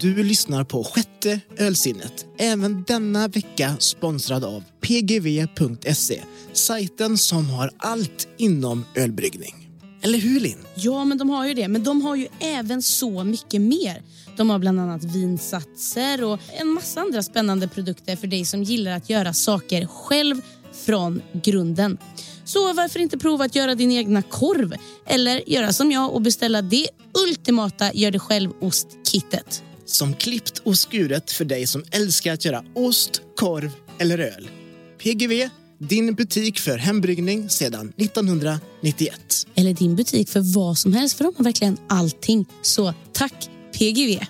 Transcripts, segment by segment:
Du lyssnar på sjätte ölsinnet. Även denna vecka sponsrad av pgv.se. Sajten som har allt inom ölbryggning. Eller hur Linn? Ja, men de har ju det. Men de har ju även så mycket mer. De har bland annat vinsatser och en massa andra spännande produkter för dig som gillar att göra saker själv från grunden. Så varför inte prova att göra din egna korv? Eller göra som jag och beställa det ultimata gör det själv-ostkittet. Som klippt och skuret för dig som älskar att göra ost, korv eller öl. PGV, din butik för hembryggning sedan 1991. Eller din butik för vad som helst, för de har verkligen allting. Så tack PGV!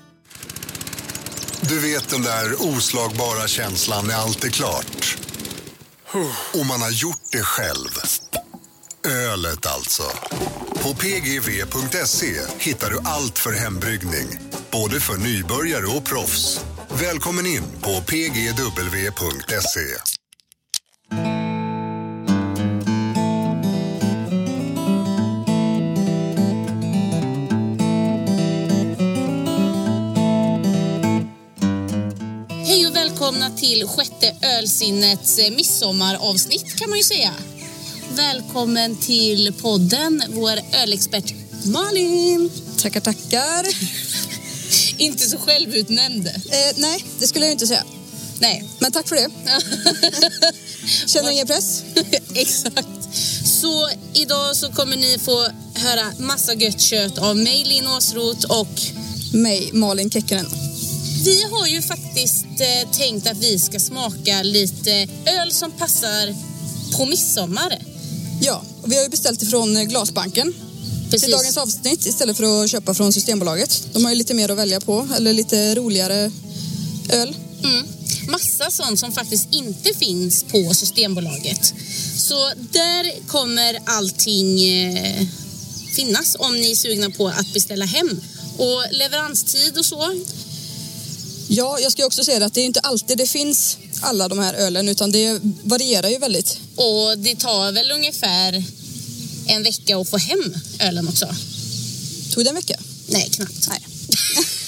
Du vet den där oslagbara känslan när allt är klart. Och man har gjort det själv. Ölet alltså. På pgv.se hittar du allt för hembryggning. Både för nybörjare och proffs. Välkommen in på pgw.se. Hej och välkomna till sjätte ölsinnets midsommaravsnitt kan man ju säga. Välkommen till podden, vår ölexpert Malin. Tackar, tackar. Inte så självutnämnd. Eh, nej, det skulle jag inte säga. Nej. Men tack för det. Känner ingen press? Exakt. Så idag så kommer ni få höra massa gött kött av mig, Linn Åsroth och Mig, Malin Kekkonen. vi har ju faktiskt eh, tänkt att vi ska smaka lite öl som passar på midsommar. Vi har ju beställt ifrån eh, Glasbanken Precis. till dagens avsnitt istället för att köpa från Systembolaget. De har ju lite mer att välja på, eller lite roligare öl. Mm. Massa sånt som faktiskt inte finns på Systembolaget. Så där kommer allting eh, finnas om ni är sugna på att beställa hem. Och leveranstid och så. Ja, jag ska också säga att det är inte alltid det finns alla de här ölen utan det varierar ju väldigt. Och det tar väl ungefär en vecka att få hem ölen också. Tog det en vecka? Nej, knappt. Nej.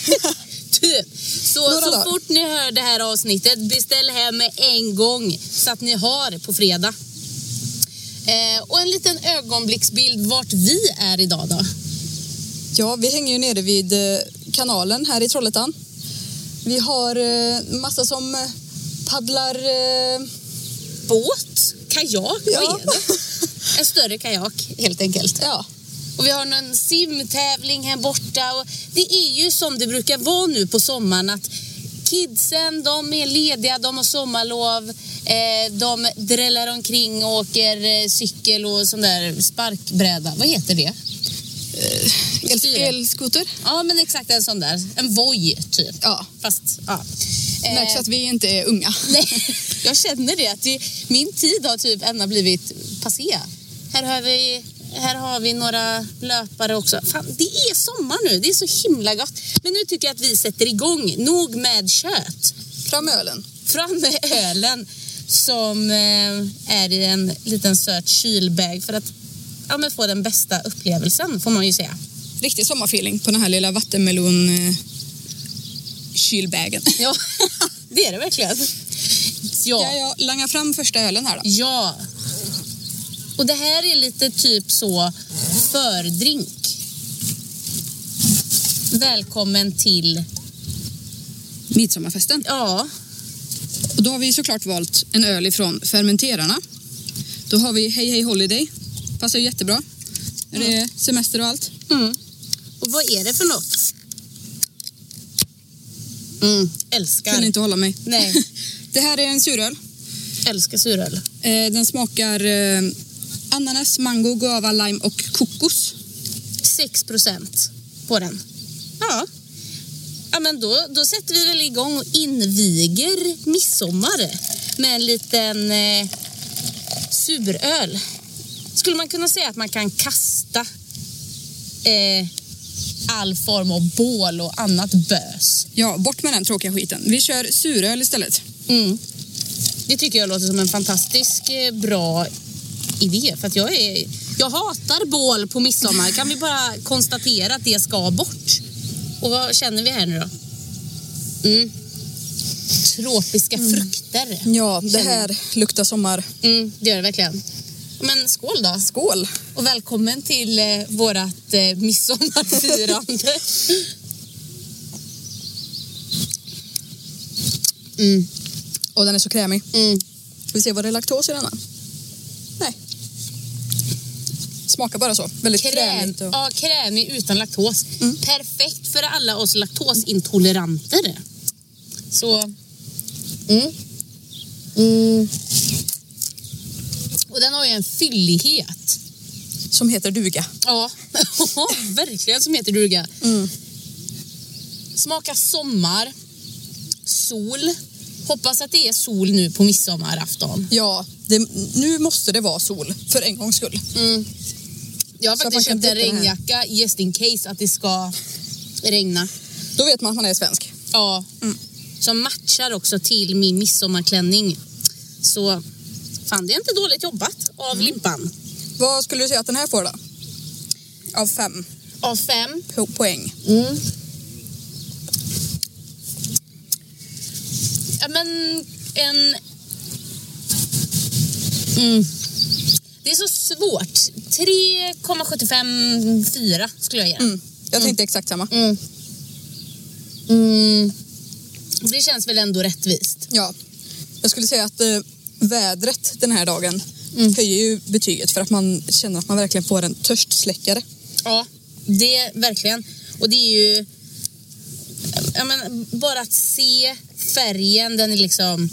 typ. Så, Några så dagar. fort ni hör det här avsnittet, beställ hem med en gång så att ni har på fredag. Eh, och en liten ögonblicksbild vart vi är idag då. Ja, vi hänger ju nere vid eh, kanalen här i Trollhättan. Vi har eh, massa som eh, paddlar eh, Båt, kajak, Ja. vad är det? En större kajak helt enkelt. Ja, Och vi har någon simtävling här borta. Och det är ju som det brukar vara nu på sommaren att kidsen de är lediga, de har sommarlov. Eh, de drällar omkring och åker eh, cykel och sån där sparkbräda. Vad heter det? Styre. elskoter. Ja, men exakt en sån där. En voj, typ. Ja, Fast, ja. Eh, märks att vi inte är unga. Nej, jag känner det. Att det, min tid har typ ända blivit passé. Här har vi, här har vi några löpare också. Fan, det är sommar nu. Det är så himla gott. Men nu tycker jag att vi sätter igång. Nog med kött. Fram med ölen. Fram med ölen som eh, är i en liten söt kylbag för att ja, men få den bästa upplevelsen får man ju säga. Riktig sommarfeeling på den här lilla vattenmelon eh, kylbägen. Ja, det är det verkligen. Ska Ja. jag langa fram första ölen här då? Ja. Och det här är lite typ så fördrink. Välkommen till... Midsommarfesten. Ja, Och då har vi såklart valt en öl ifrån Fermenterarna. Då har vi Hey Hey Holiday. Passar ju jättebra. När det är semester och allt. mm. Och vad är det för något? Mm, älskar. Kunde inte hålla mig. Nej, Det här är en suröl. älskar suröl. Eh, Den smakar eh, ananas, mango, guava, lime och kokos. 6 procent på den. Ja. Ja, men då, då sätter vi väl igång och inviger midsommar med en liten eh, suröl. Skulle man kunna säga att man kan kasta eh, all form av bål och annat bös? Ja, bort med den tråkiga skiten. Vi kör suröl istället. Mm. Det tycker jag låter som en fantastisk eh, bra idé. För att jag, är, jag hatar bål på midsommar. Kan vi bara konstatera att det ska bort? Och vad känner vi här nu då? Mm. Tropiska frukter. Ja, det här luktar sommar. Mm, det gör det verkligen. Men skål då. Skål! Och välkommen till eh, vårat eh, midsommarfirande. mm, Och den är så krämig. mm. Ska vi se vad det är laktos i denna? Nej. Smakar bara så. Väldigt Kräm, krämigt. Och... ja, krämig utan laktos. Mm. Perfekt för alla oss laktosintoleranter. Så... Mm. Mm. Ju en fyllighet. Som heter duga. Ja, verkligen som heter duga. Mm. Smakar sommar, sol. Hoppas att det är sol nu på midsommarafton. Ja, det, nu måste det vara sol. För en gångs skull. Mm. Jag har Så faktiskt köpt en regnjacka just in case att det ska regna. Då vet man att man är svensk. Ja. Mm. Som matchar också till min midsommarklänning. Så fan, det är inte dåligt jobbat av Mm. limpan. Vad skulle du säga att den här får då? Av fem Av fem. po- poäng. Mm. Ja, men en... Mm. Det är så svårt. 3,754 skulle jag ge. Mm. Jag tänkte exakt samma. Mm. Mm. Det känns väl ändå rättvist. Ja. Jag skulle säga att eh, vädret den här dagen Mm. höjer ju betyget för att man känner att man verkligen får en törstsläckare. Ja, det är verkligen. Och det är ju... Ja, men, bara att se färgen, den är liksom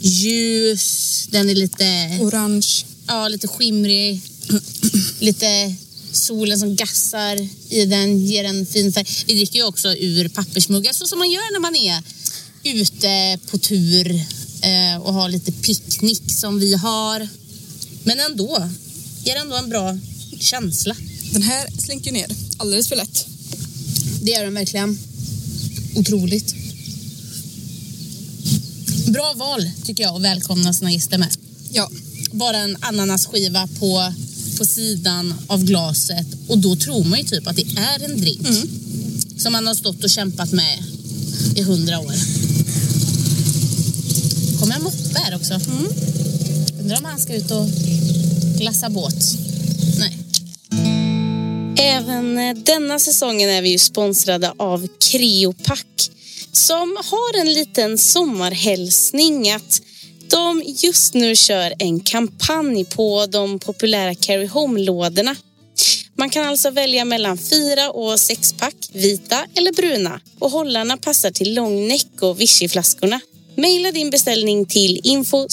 ljus, den är lite, Orange. ja, lite skimrig. lite solen som gassar i den, ger en fin färg. Vi dricker ju också ur pappersmuggar, så som man gör när man är ute på tur eh, och har lite picknick som vi har. Men ändå, ger ändå en bra känsla. Den här slinker ner alldeles för lätt. Det gör den verkligen. Otroligt. Bra val tycker jag att välkomna sina gäster med. Ja. Bara en ananasskiva på, på sidan av glaset och då tror man ju typ att det är en drink. Mm. Som man har stått och kämpat med i hundra år. Kommer en moppe här också. Undrar om han ska ut och glassa båt. Nej. Även eh, denna säsongen är vi ju sponsrade av Creopack som har en liten sommarhälsning att de just nu kör en kampanj på de populära Carry Home-lådorna. Man kan alltså välja mellan fyra och sexpack, vita eller bruna och hållarna passar till långnäck och vichyflaskorna. Maila din beställning till info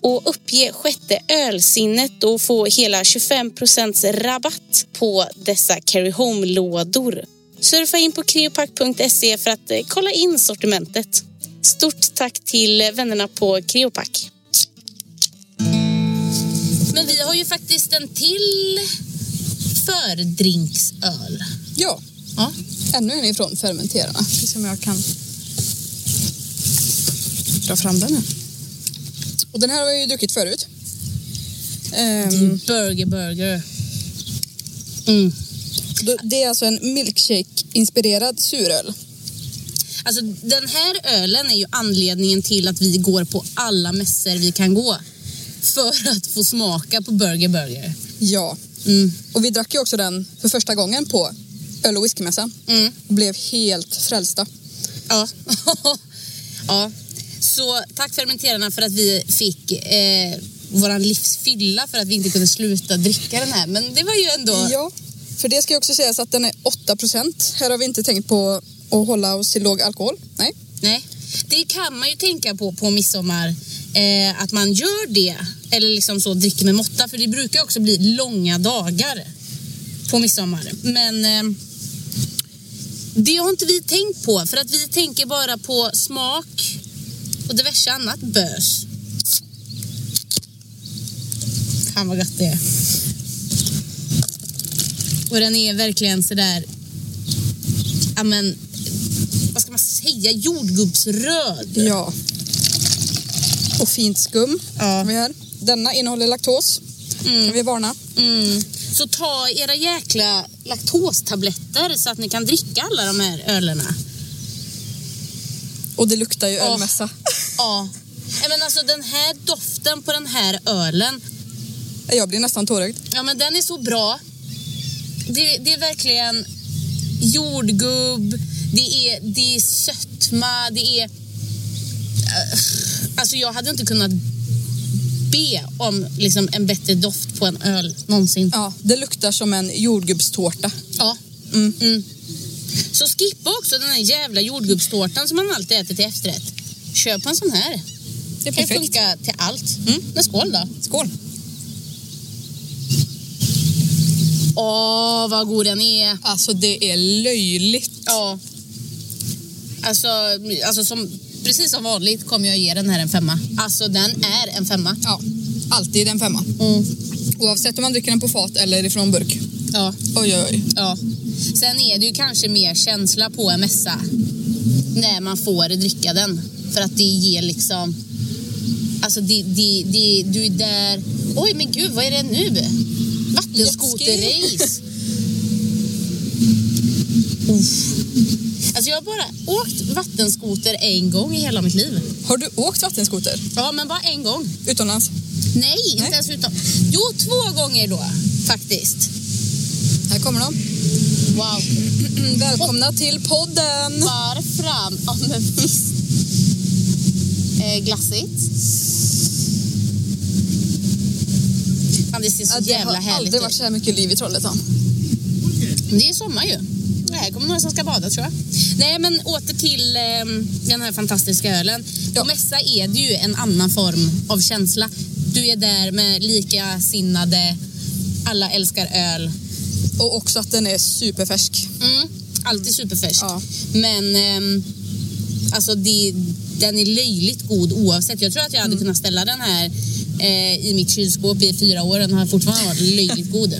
och uppge sjätte ölsinnet och få hela 25% rabatt på dessa Carry Home-lådor. Surfa in på creopack.se för att eh, kolla in sortimentet. Stort tack till vännerna på Creopack. Men vi har ju faktiskt en till fördrinksöl. Ja. Ja. Ännu en ifrån fermenterarna. Ska se om jag kan dra fram den här. Och den här har jag ju druckit förut. Ehm, Burger Burger. Mm. då- det är alltså en milkshake-inspirerad suröl. Alltså den här ölen är ju anledningen till att vi går på alla mässor vi kan gå. För att få smaka på Burger Burger. Ja. Mm. Och vi drack ju också den för första gången på öl och whiskymässan. Mm. Och blev helt frälsta. Ja. ja. Så tack fermenterarna för att vi fick eh, våran livsfylla för att vi inte kunde sluta dricka den här. Men det var ju ändå... Ja, för det ska ju också sägas att den är 8% Här har vi inte tänkt på att hålla oss till låg alkohol. Nej. Nej, det kan man ju tänka på på midsommar. Eh, att man gör det. Eller liksom så dricker med måtta. För det brukar också bli långa dagar på midsommar. Men eh, det har inte vi tänkt på. För att vi tänker bara på smak och diverse annat bös. Fan vad gott det är. Och den är verkligen sådär... Ja men, vad ska man säga? Jordgubbsröd. Ja. Och fint skum Ja. har vi här. Denna innehåller laktos. Mm. Kan vi varna. Mm. Så ta era jäkla laktostabletter så att ni kan dricka alla de här ölerna. Och det luktar ju ölmässa. Ja. Nej, Men alltså den här doften på den här ölen, Jag blir nästan tårögd. ja men den är så bra. Det, det är verkligen jordgubb, det är, det är sötma, det är... eh, Alltså jag hade inte kunnat be om liksom en bättre doft på en öl någonsin. Ja, det luktar som en jordgubbstårta. Ja. Mm. Så skippa också den här jävla jordgubbstårtan som man alltid äter till efterrätt. Köp en sån här. Det kan funka till allt. Men skål då. Skål! Åh, vad god den är. Alltså det är löjligt. Ja. Alltså, alltså som, precis som vanligt kommer jag ge den här en femma. Alltså den är en femma. Ja, alltid en femma. Mm. Oavsett om man dricker den på fat eller ifrån burk. Ja. Oj, oj, oj. Ja. Sen är det ju kanske mer känsla på en mässa när man får dricka den. För att det ger liksom... Alltså det, det, det, du är där... Oj men gud, vad är det nu? Vattenskoterrace. Alltså jag har bara åkt vattenskoter en gång i hela mitt liv. Har du åkt vattenskoter? Ja, men bara en gång. Utomlands? Nej, inte Nej. ens utan... Jo, två gånger då faktiskt. Här kommer de. Wow. Välkomna till podden! Far fram. Ja, men visst. Eh, glassigt. Fan, det ser så Ja, det jävla har härligt aldrig ut. varit så här mycket liv i Trollhättan. Det är sommar ju. Det här kommer några som ska bada tror jag. Nej men åter till eh, den här fantastiska ölen. Ja. På mässa är det ju en annan form av känsla. Du är där med likasinnade, alla älskar öl. Och också att den är superfärsk. Mm, alltid superfärsk. Ja. Men ehm, alltså det, den är löjligt god oavsett. Jag tror att jag Mm. hade kunnat ställa den här eh, i mitt kylskåp i fyra år. Den har fortfarande varit löjligt god.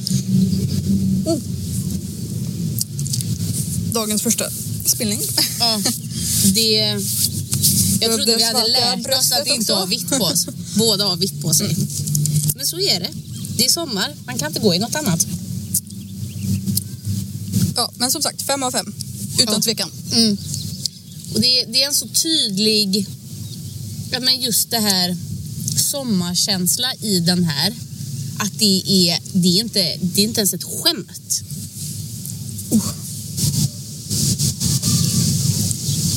Dagens första spelning. Ja, det... Jag trodde vi hade lärt oss att inte ha vitt på oss. Båda har vitt på sig. Men så är det. Det är sommar. Man kan inte gå i något annat. Ja, men som sagt, fem av fem. Utan Ja. tvekan. Mm. Och det, är- det är en så tydlig... Ja, men just det här sommarkänsla i den här. Att det är, det är, inte, det är inte ens ett skämt.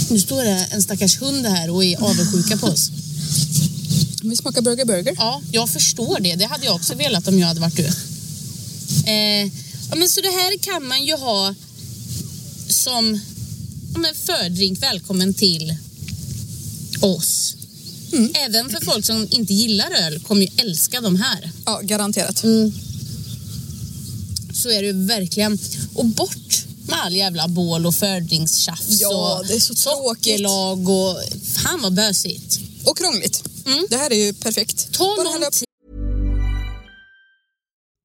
Nu står det en stackars hund här och är avundsjuka på oss. Vi smakar Burger Burger. Ja, jag förstår det. Det hade jag också velat om jag hade varit du. Eh, ja, men så det här kan man ju ha som ja, men fördrink välkommen till oss. Även för folk som inte gillar öl kommer ju älska de här. Ja, garanterat. Så är det ju verkligen. Och bort med all jävla bål och fördringstjafs Ja, och det är så sockerlag och fan vad bösigt. Och krångligt. Mm. Det här är ju perfekt. Ta Bara tid.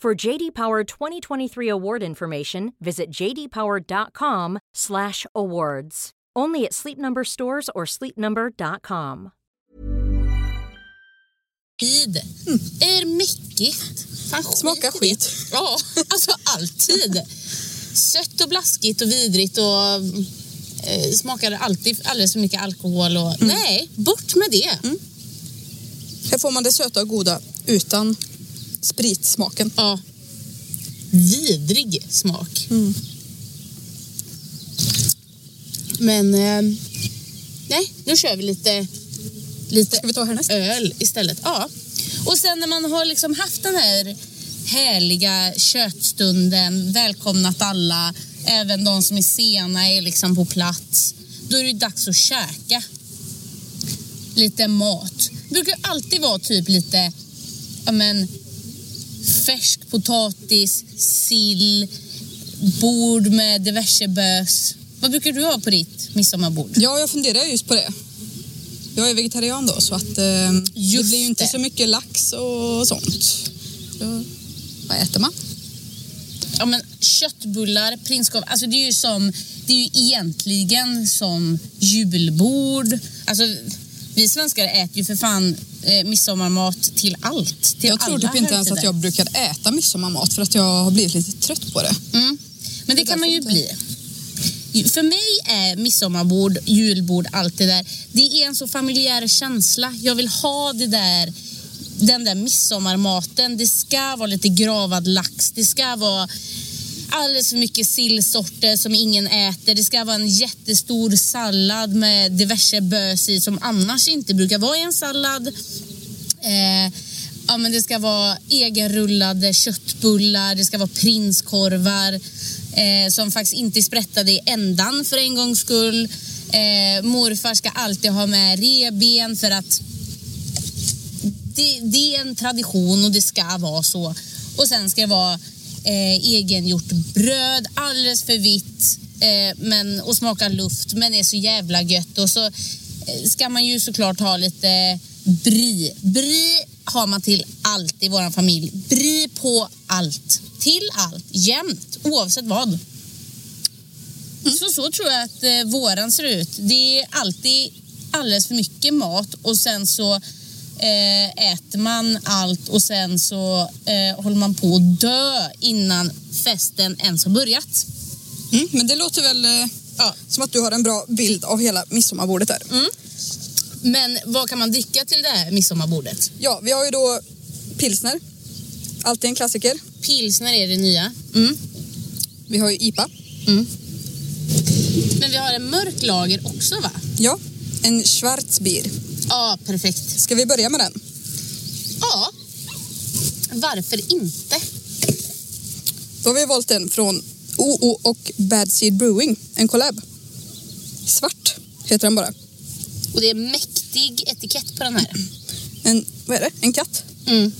For JD Power 2023 award information, visit jdpower.com/awards. Only at Sleep Number stores or sleepnumber.com. tid. Är mäckigt. Fan, Smaka i det. skit. Ja, alltså alltid. Sött och blaskigt och vidrigt och eh, smakar alltid alldeles för mycket alkohol. Och, Nej, bort med det. Här får man det söta och goda utan spritsmaken. Ja. Vidrig smak. Men eh, nej, nu kör vi lite, lite Ska vi ta härnäst? öl istället. Ja. Och sen när man har liksom haft den här härliga kötstunden, välkomnat alla, även de som är sena är liksom på plats. Då är det dags att käka lite mat. Det brukar alltid vara typ lite, ja men, färsk potatis, sill, bord med diverse bös. Vad brukar du ha på ditt midsommarbord? Ja, jag funderar just på det. Jag är vegetarian då så att eh, det blir ju inte det. så mycket lax och sånt. Så, vad äter man? Ja, men köttbullar, prinskorv, alltså det är ju som, det är ju egentligen som julbord. Alltså, vi svenskar äter ju för fan eh, midsommarmat till allt. Till jag tror typ inte ens att jag brukar äta midsommarmat för att jag har blivit lite trött på det. Mm. Men det är kan man ju därför bli. För mig är midsommarbord, julbord, allt det där, det är en så familjär känsla. Jag vill ha det där, den där midsommarmaten. Det ska vara lite gravad lax, det ska vara alldeles för mycket sillsorter som ingen äter. Det ska vara en jättestor sallad med diverse bös i som annars inte brukar vara i en sallad. Eh, ja, men det ska vara egenrullade köttbullar, det ska vara prinskorvar eh, som faktiskt inte är sprättade i ändan för en gångs skull. Eh, morfar ska alltid ha med reben för att det, det är en tradition och det ska vara så. Och sen ska det vara eh, egengjort bröd, alldeles för vitt eh, men, och smaka luft men är så jävla gött. Och så eh, ska man ju såklart ha lite brie. Brie har man till allt i vår familj. Brie på allt. Till allt, jämt, oavsett vad. Så, så tror jag att eh, våran ser ut. Det är alltid alldeles för mycket mat och sen så eh, äter man allt och sen så eh, håller man på att dö innan festen ens har börjat. Mm, men det låter väl eh, Ja. som att du har en bra bild av hela midsommarbordet där. Men vad kan man dricka till det här midsommarbordet? Ja, vi har ju då pilsner. Alltid en klassiker. Pilsner är det nya. Mm. Vi har ju IPA. Men vi har en mörk lager också va? Ja, en Schwarzbier. Ja, perfekt. Ska vi börja med den? Ja. Varför inte? Då har vi valt en från OO och Bad Seed Brewing. En collab. Svart heter den bara. Och det är mäktig etikett på den här. En, vad är det? En katt? Mm.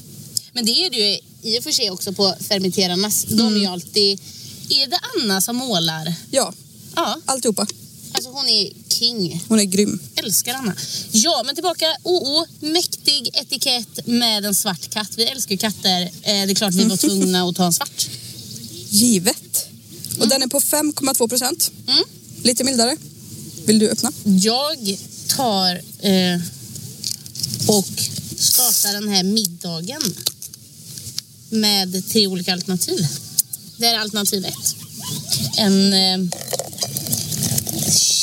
Men det är det ju i och för sig också på fermenterarnas. De är ju alltid... Är det Anna som målar? Ja, Ja, alltihopa. Alltså hon är king. Hon är grym. Älskar Anna. Ja, men tillbaka. OO, mäktig etikett med en svart katt. Vi älskar ju katter. Eh, Det är klart vi var tvungna att ta en svart. Givet. Och den är på 5,2 procent. Mm. Lite mildare. Vill du öppna? Jag tar eh, och startar den här middagen med tre olika alternativ. Det är alternativ ett. En... Eh,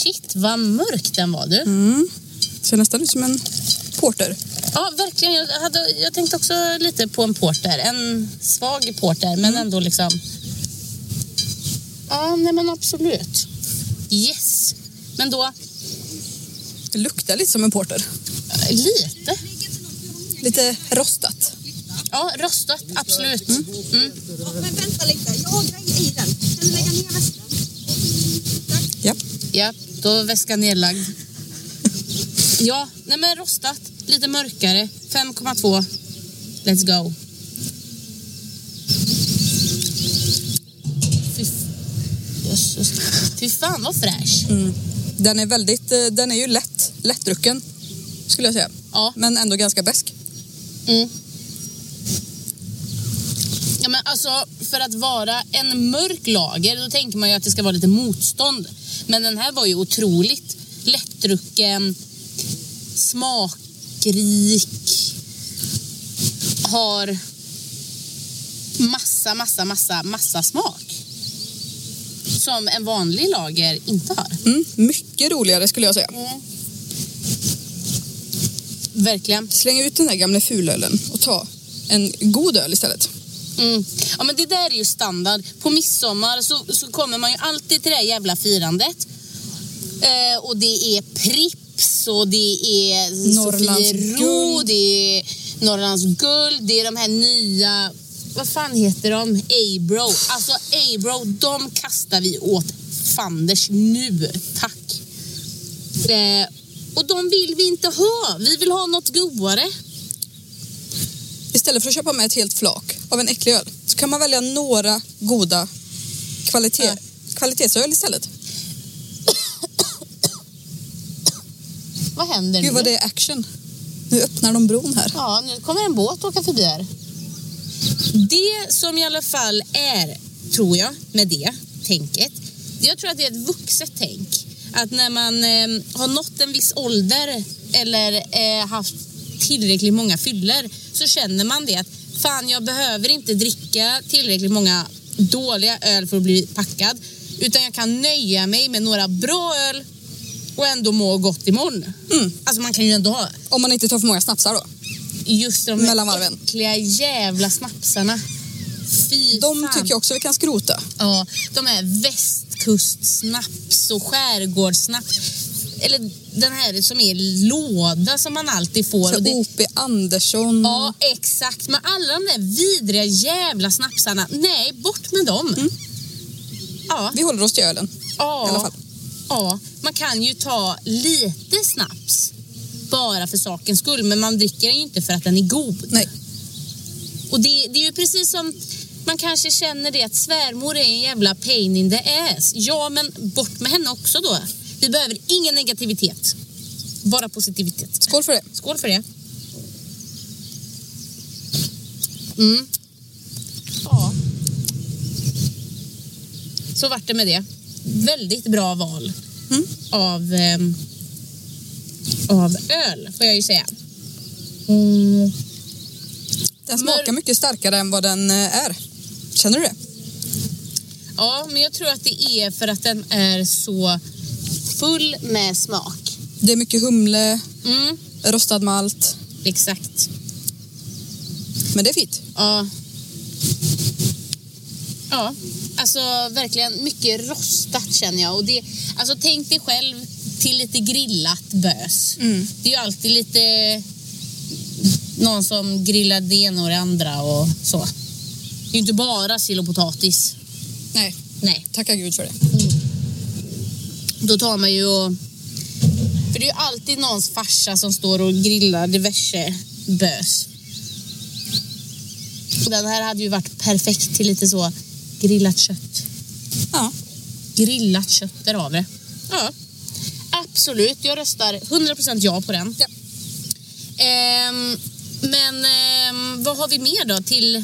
shit, vad mörk den var du. Ser nästan ut som en porter. Ja, verkligen. Jag, hade, jag tänkte också lite på en porter. En svag porter, men ändå liksom... Ja, nej men absolut. Yes. Men då, Det luktar lite som en porter. lite. Lite rostat. Ja, röstat, absolut. Mm. Men vänta lite, jag har grejer i den. Kan du lägga ner väskan? Ja. Ja, då är väskan nedlagd. Ja, nej men rostat. Lite mörkare. 5,2. Let's go. Fy, fan vad fräsch. Den är väldigt, eh, den är ju lätt, lättdrucken skulle jag säga. Ja. Men ändå ganska besk. Mm. Ja, men alltså, för att vara en mörk lager då tänker man ju att det ska vara lite motstånd. Men den här var ju otroligt lättdrucken, smakrik, har massa, massa, massa, massa smak. Som en vanlig lager inte har. Mm. Mycket roligare skulle jag säga. Verkligen. Släng ut den där gamla fulölen och ta en god öl istället. Mm. Ja, men det där är ju standard. På midsommar så, så kommer man ju alltid till det jävla firandet. Eh, och det är Prips och det är Sofiero, det är Norrlands guld, det är de här nya, vad fan heter de? Abro. Alltså Abro, de kastar vi åt fanders nu. Tack. Eh, och de vill vi inte ha. Vi vill ha något godare. Istället för att köpa med ett helt flak av en äcklig öl så kan man välja några goda kvalitet, Ja. kvalitetsöl istället. Vad händer Gud nu? vad det är action. Nu öppnar de bron här. Ja, nu kommer en båt åka förbi här. Det som i alla fall är, tror jag, med det tänket. Jag tror att det är ett vuxet tänk. Att när man eh, har nått en viss ålder eller eh, haft tillräckligt många fyller så känner man det att fan, jag behöver inte dricka tillräckligt många dåliga öl för att bli packad. Utan jag kan nöja mig med några bra öl och ändå må gott imorgon. Mm. Alltså man kan ju ändå ha Om man inte tar för många snapsar då. Just de Mellan varven. äckliga jävla snapsarna. Fy De fan. tycker jag också vi kan skrota. Ja, de här västkustsnaps och skärgårdssnaps. Eller den här som är låda som man alltid får. Så Och det, O.P. Andersson. ja, exakt. Men alla de där vidriga jävla snapsarna. Nej, bort med dem. Mm. Ja, Vi håller oss till ölen. ja, i alla fall. ja, man kan ju ta lite snaps bara för sakens skull. Men man dricker den ju inte för att den är god. Nej. Och det, det är ju precis som man kanske känner det att svärmor är en jävla pain in the ass. Ja, men bort med henne också då. Vi behöver ingen negativitet. Bara positivitet. Skål för det. Skål för det. Mm. Ja. Så vart det med det. Väldigt bra val Mm. av, ehm, av öl, får jag ju säga. Mm. Den smakar Mör- mycket starkare än vad den eh, är. Känner du det? Ja, men jag tror att det är för att den är så full med smak. Det är mycket humle, Mm, rostad malt. exakt. Men det är fint. Ja. Ja, alltså verkligen mycket rostat känner jag. Och det, alltså tänk dig själv till lite grillat bös. Mm. Det är ju alltid lite någon som grillar det ena och det andra och så. Det är ju inte bara sill och potatis. Nej, Nej. tacka gud för det. Då tar man ju och... För det är ju alltid någons farsa som står och grillar diverse bös. Och den här hade ju varit perfekt till lite så grillat kött. Ja. Grillat kött, där har vi det. Ja, absolut. Jag röstar 100% ja på den. Ja. Ehm, men ehm, vad har vi mer då till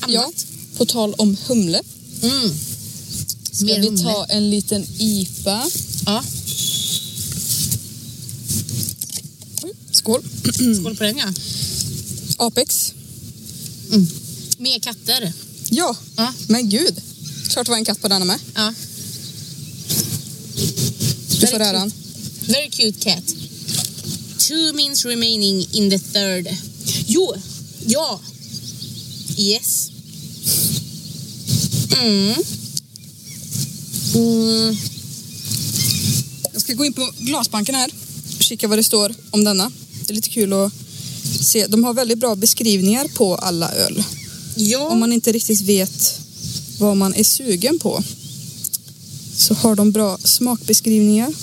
annat? ja. På tal om humle. Mm. Ska Mer vi humle. ta en liten IPA? Ja, Skål. skål på den ja. Apex. Mer katter. Ja, Ja. men gud. Klart det var en katt på denna med. Ja. Du får äran. Very cute cat. Two minutes remaining in the third. Jo, ja. Yes. Mm. Mm. Jag ska gå in på glasbanken här och kika vad det står om denna. Det är lite kul att se. De har väldigt bra beskrivningar på alla öl. Ja. Om man inte riktigt vet vad man är sugen på så har de bra smakbeskrivningar.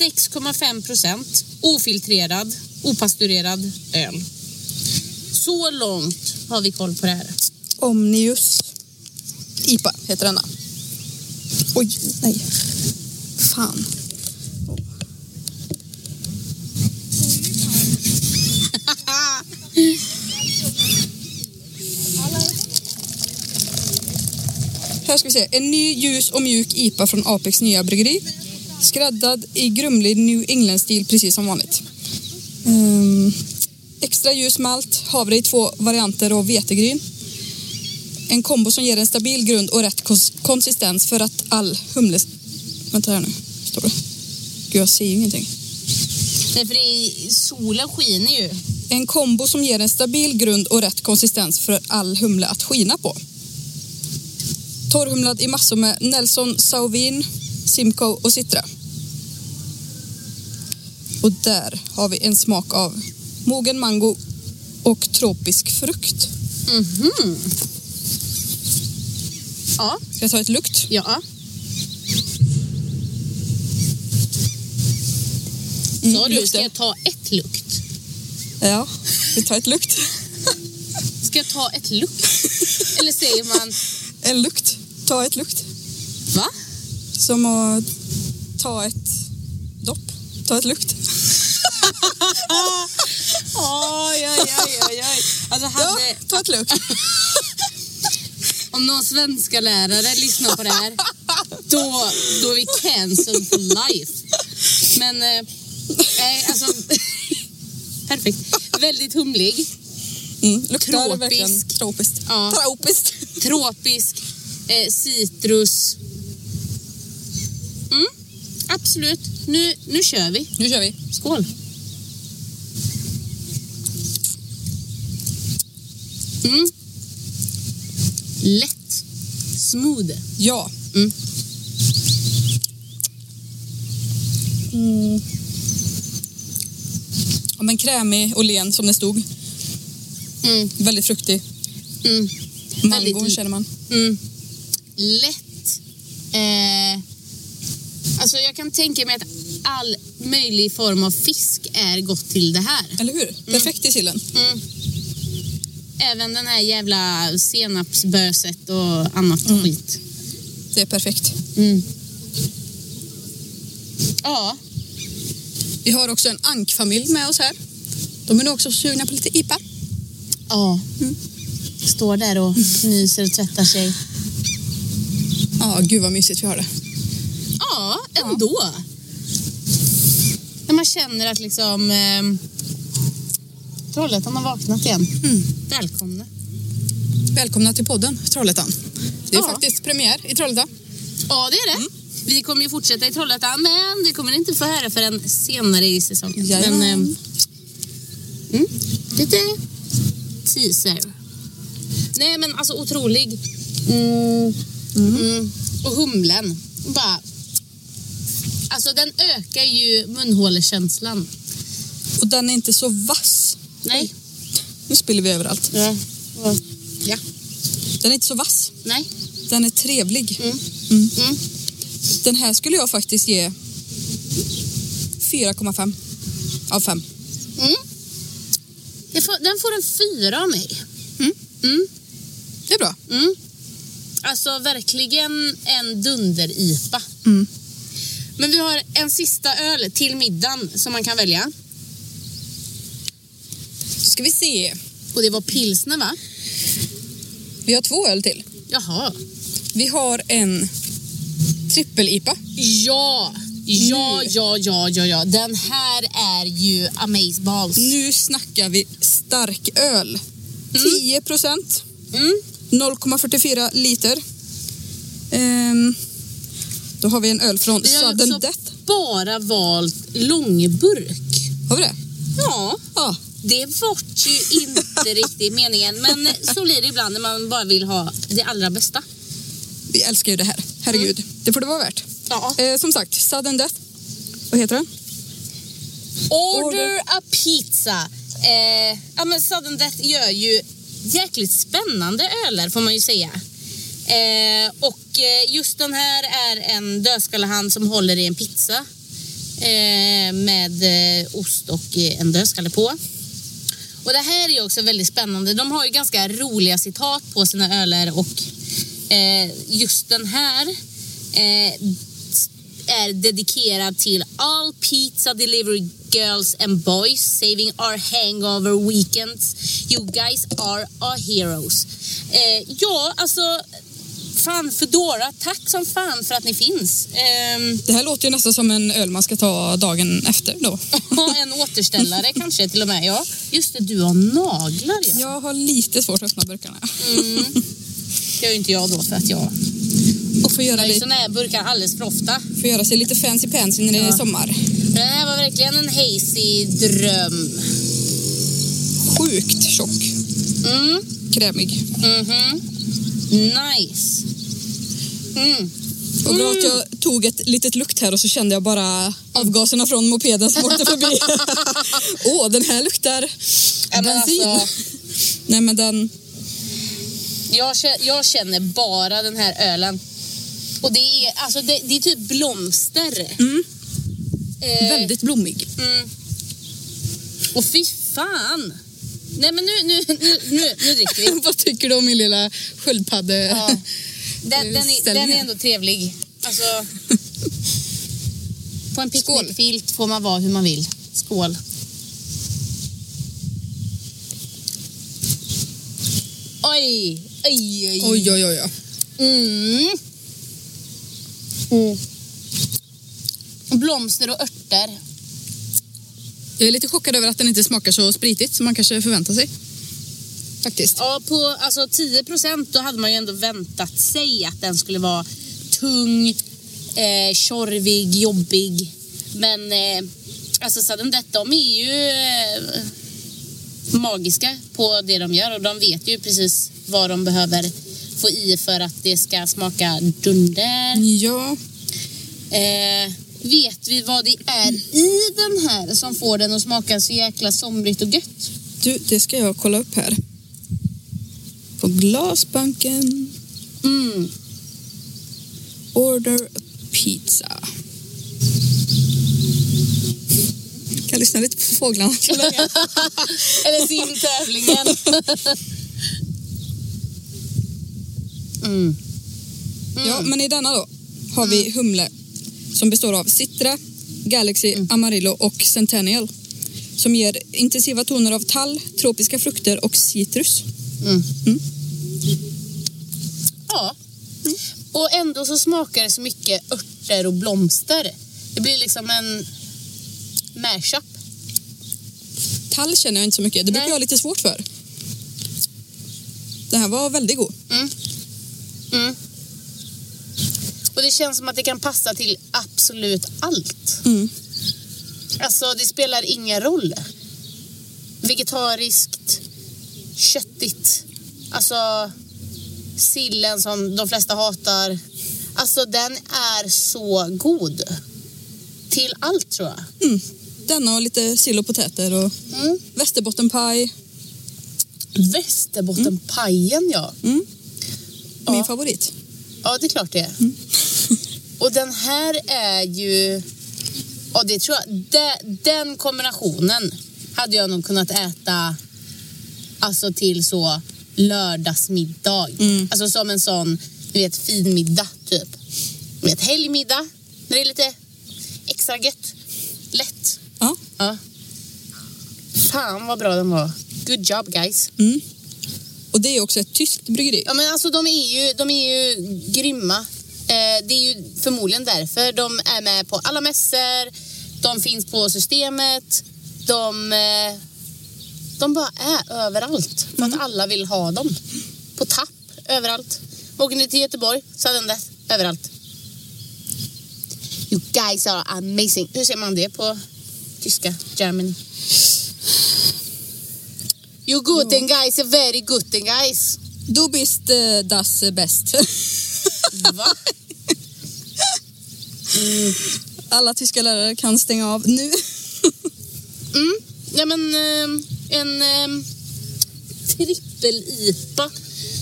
6,5 procent ofiltrerad, opasturerad öl. Så långt har vi koll på det här. Omnius IPA heter denna. Oj, nej. Fan. Här ska vi se. En ny ljus och mjuk IPA från Apex nya bryggeri. Skräddad i grumlig New England-stil precis som vanligt. Um, extra ljus malt, havre i två varianter och vetegryn. En kombo som ger en stabil grund och rätt kons- konsistens för att all humle... Vänta här nu, står det. Gud, jag ser ju ingenting. Därför är solen skiner ju. En kombo som ger en stabil grund och rätt konsistens för all humle att skina på. Torrhumlad i massor med Nelson Sauvin, Simcoe och Citra. Och där har vi en smak av mogen mango och tropisk frukt. Mhm. Ja, Ska jag ta ett lukt? ja. Mm, Sa du, ska jag ta ett lukt? Ja, vi tar ett lukt. Ska jag ta ett lukt? Eller säger man En lukt. Ta ett lukt. Va? Som att ta ett dopp. Ta ett lukt. Oj, oj, oj, oj. Alltså Ja, hade, ta ett lukt. om någon svenska lärare lyssnar på det här, då, då är vi cancelled for life. Men, eh, nej, alltså... perfekt. Väldigt humlig. Mm, Tropisk. tropiskt. Ja. Tropiskt. Tropisk. Eh, citrus. Mm, absolut. Nu, nu kör vi. Nu kör vi. Skål. Mm. Lätt. Smooth. Ja. Mm. ja men krämig och len som det stod. Mm. Väldigt fruktig. Mm. Mangon känner man. Mm. Lätt. Eh, alltså jag kan tänka mig att all möjlig form av fisk är gott till det här. Eller hur? Perfekt i sillen. Mm. Även den här jävla senapsböset och annat skit. Det är perfekt. Mm. Ja, Vi har också en ankfamilj med oss här. De är nog också sugna på lite IPA. ja. Står där och myser och tvättar sig. Ja, gud vad mysigt vi har det. Ja, ändå. När man känner att liksom... Eh, Trollhättan har vaknat igen. Välkomna. Välkomna till podden Trollhättan. Det är Ja. faktiskt premiär i Trollhättan. Ja, det är det. Vi kommer ju fortsätta i Trollhättan, men det kommer ni inte få höra förrän senare i säsongen. Jajamän. Men, ehm, mm, lite teaser. Nej, men alltså otrolig. Mm, mm. Och humlen. Bara... Alltså den ökar ju munhålekänslan. Och den är inte så vass. Nej. Nu spiller vi överallt. Ja. Ja. Den är inte så vass. Nej. Den är trevlig. Mm. Mm. Mm. Den här skulle jag faktiskt ge 4,5 av 5. Mm. Får, den får en fyra av mig. Mm. Mm. Det är bra. Alltså verkligen en dunder-IPA. Men vi har en sista öl till middagen som man kan välja. Då ska vi se. Och det var pilsner va? Vi har två öl till. Jaha. Vi har en trippel-IPA. Ja! Ja, ja, ja, ja, ja. Den här är ju Amazeballs. Nu snackar vi stark öl. 10 procent. Mm. 0,44 liter. Ehm, då har vi en öl från Vi har Sudden också Death. bara valt långburk. Har vi det? Ja, Ja. Det var ju inte riktigt meningen. Men så blir det ibland när man bara vill ha det allra bästa. Vi älskar ju det här. Herregud. Det får det vara värt. Ja. Eh, som sagt, Sudden Death. Vad heter den? Order a pizza. Eh, ja, men Sudden Death gör ju jäkligt spännande öler får man ju säga. Eh, och eh, just den här är en dödskallehand som håller i en pizza eh, med eh, ost och eh, en dödskalle på. Och det här är också väldigt spännande. De har ju ganska roliga citat på sina öler och eh, just den här eh, är dedikerad till all pizza delivery girls and boys saving our hangover weekends. You guys are our heroes. Eh, ja, alltså fan Foodora, tack som fan för att ni finns. Ehm, Det här låter ju nästan som en öl man ska ta dagen efter då. en återställare kanske till och med. Ja, just det, du har naglar ja. Jag har lite svårt att öppna burkarna. Mm. Det gör ju inte jag då för att jag Och få göra, lite, såna här burkar alldeles för ofta. få göra sig lite fancy pansy när det är sommar. Det här var verkligen en hazy dröm. Sjukt tjock. Mm. Krämig. Mhm. Nice. Mm. Och bra att jag tog ett litet lukt här och så kände jag bara avgaserna från mopeden som åkte förbi. Åh, den här luktar Ja, bensin. alltså- Nej men den, Jag, jag känner bara den här ölen. Och det är, alltså det, det är typ blomster. Mm. Eh, väldigt blommig. Mm. Och fy fan. Nej men nu, nu, nu, nu, nu dricker vi. Vad tycker du om min lilla sköldpadde? Ja. Den, den, är, den är ändå trevlig. Alltså, på en picknickfilt får man vara hur man vill. Skål. Oj, oj, oj. Oj, oj, oj. oj. Mm. Mm. Blomster och örter. Jag är lite chockad över att den inte smakar så spritigt som man kanske förväntar sig. Faktiskt. Ja, på alltså 10 procent då hade man ju ändå väntat sig att den skulle vara tung, eh, tjorvig, jobbig. Men eh, alltså Sudden Death, de är ju eh, magiska på det de gör och de vet ju precis vad de behöver få i för att det ska smaka dunder. Ja, Eh, vet vi vad det är i den här som får den att smaka så jäkla somrigt och gött? du, det ska jag kolla upp här. På glasbanken. Mm. Order pizza. Kan lyssna lite på fåglarna så länge. Eller simtävlingen. mm. Ja, men i denna då har vi humle som består av Citra, Galaxy, Amarillo och Centennial som ger intensiva toner av tall, tropiska frukter och citrus. Mm. Mm. Ja. Och ändå så smakar det så mycket örter och blomster. Det blir liksom en mashup. Tall känner jag inte så mycket. Det brukar Nej. jag ha lite svårt för. Den här var väldigt god. Mm. Mm. Och det känns som att det kan passa till absolut allt. Mm. Alltså det spelar ingen roll. Vegetariskt, köttigt, alltså sillen som de flesta hatar. Alltså den är så god. Till allt tror jag. Mm. Denna och lite sill och potäter och Mm. västerbottenpaj. Västerbottenpajen ja. Mm. Ja. Min favorit. Ja, det är klart det är. Och den här är ju... Ja, det tror jag. De, den kombinationen hade jag nog kunnat äta alltså till så lördagsmiddag. Mm. Alltså som en sån, du vet, fin middag typ. Du vet, helgmiddag. När det är lite extra gött. Lätt. Ja. Ja. Fan vad bra den var. Good job guys. Mm. Och det är också ett tyskt bryggeri. Ja, men alltså, de, är ju, de är ju grymma. Eh, det är ju förmodligen därför de är med på alla mässor. De finns på systemet. De, eh, de bara är överallt. För att alla vill ha dem. På tapp, överallt. Åker ni till Göteborg, Sudden Death, överallt. You guys are amazing. Hur säger man det på tyska? Germany. You guten guys are very guten guys. Du bist äh, das bäst. Va? Alla tyska lärare kan stänga av nu. Mm. Ja, men eh, en eh, trippel-IPA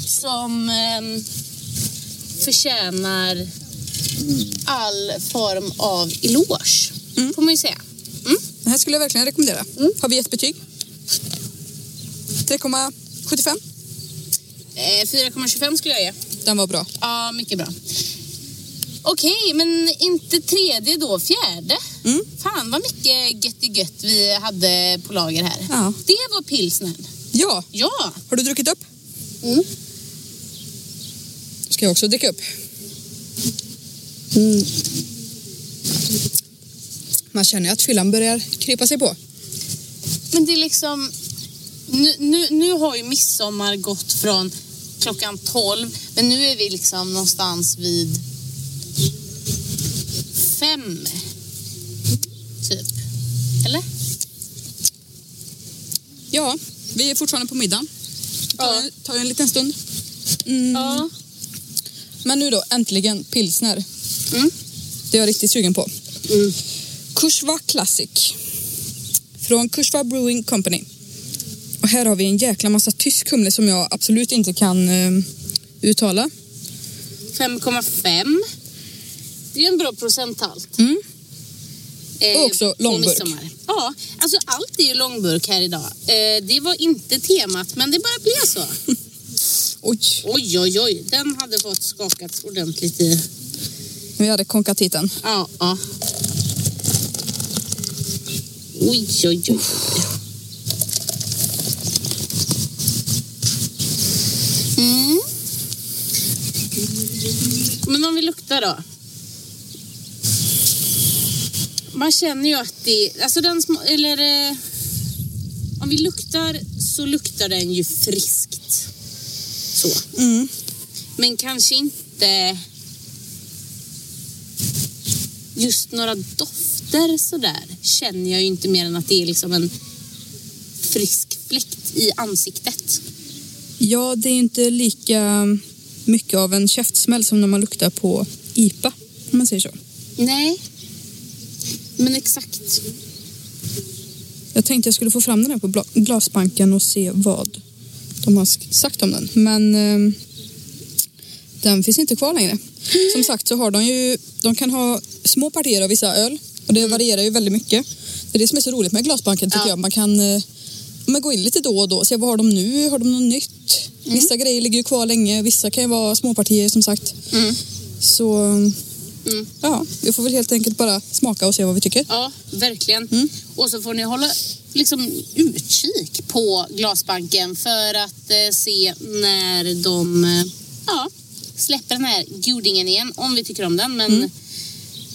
som eh, förtjänar all form av eloge, Mm. får man ju säga. Mm. Den här skulle jag verkligen rekommendera. Mm. Har vi gett betyg? 3,75. Eh, 4,25 skulle jag ge. Den var bra. Ja, mycket bra. Okej, men inte tredje då, fjärde. Mm. Fan vad mycket gött gött vi hade på lager här. Ja. Det var pilsnern. Ja, Ja. har du druckit upp? Mm. Ska jag också dricka upp. Man känner att fyllan börjar krypa sig på. Men det är liksom... Nu, nu, nu har ju midsommar gått från klockan 12, men nu är vi liksom någonstans vid fem. Typ. Eller? Ja, vi är fortfarande på middagen. Det tar, Ja. en- tar en liten stund. Mm. Ja. Men nu då, äntligen pilsner. Mm. Det är jag riktigt sugen på. Mm. Kushva Classic. Från Kushva Brewing Company. Och här har vi en jäkla massa tysk humle som jag absolut inte kan eh, uttala. 5,5. Det är en bra procenthalt. Mm. Eh, Och också långburk. Ja, alltså allt är ju långburk här idag. Eh, det var inte temat, men det bara blev så. Oj, Oj, oj, oj. Den hade fått skakats ordentligt i. vi hade konkat hit den. Ja, ja. Oj, oj, oj. Men om vi luktar då. Man känner ju att det... Alltså den sma- Eller... eh, Om vi luktar så luktar den ju friskt. Så. Mm. Men kanske inte just några dofter sådär känner jag ju inte mer än att det är liksom en frisk fläkt i ansiktet. Ja, det är inte lika mycket av en käftsmäll som när man luktar på IPA, om man säger så. Nej, men exakt. Jag tänkte jag skulle få fram den här på glasbanken och se vad de har sagt om den. Men eh, den finns inte kvar längre. Som sagt så har de ju, de kan ha små partier av vissa öl och det varierar ju väldigt mycket. Det är det som är så roligt med glasbanken tycker Ja. jag. Man kan eh, man gå in lite då och då och se vad har de nu, har de något nytt? Vissa grejer ligger ju kvar länge, vissa kan ju vara småpartier som sagt. Mm. Så Mm. ja, vi får väl helt enkelt bara smaka och se vad vi tycker. Ja, verkligen. Mm. Och så får ni hålla liksom, utkik på glasbanken för att eh, se när de eh, ja, släpper den här godingen igen. Om vi tycker om den. Men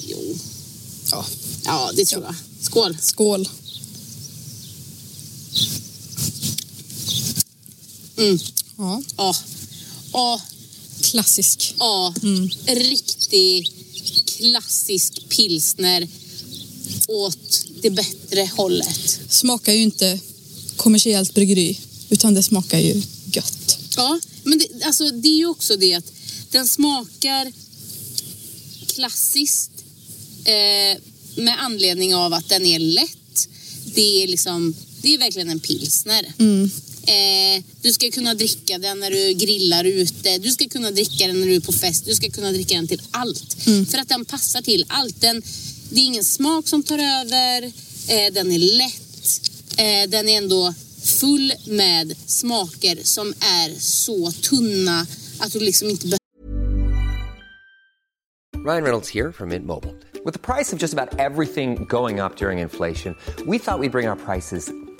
jo, Ja, ja det tror jag. Skål. skål. Mm. Ja, Ja. Ja, klassisk. ja. Riktig klassisk pilsner åt det bättre hållet. Smakar ju inte kommersiellt bryggeri utan det smakar ju gött. Ja, men det, alltså, det är ju också det att den smakar klassiskt eh, med anledning av att den är lätt. Det är liksom, det är verkligen en pilsner. Eh, du ska kunna dricka den när du grillar ute. Du ska kunna dricka den när du är på fest. Du ska kunna dricka den till allt. För att den passar till allt. Den, det är ingen smak som tar över. Eh, den är lätt. Eh, den är ändå full med smaker som är så tunna att du liksom inte behöver Ryan Reynolds here from Mint Mobile. With the price of just about everything going up during inflation, we thought we'd bring our prices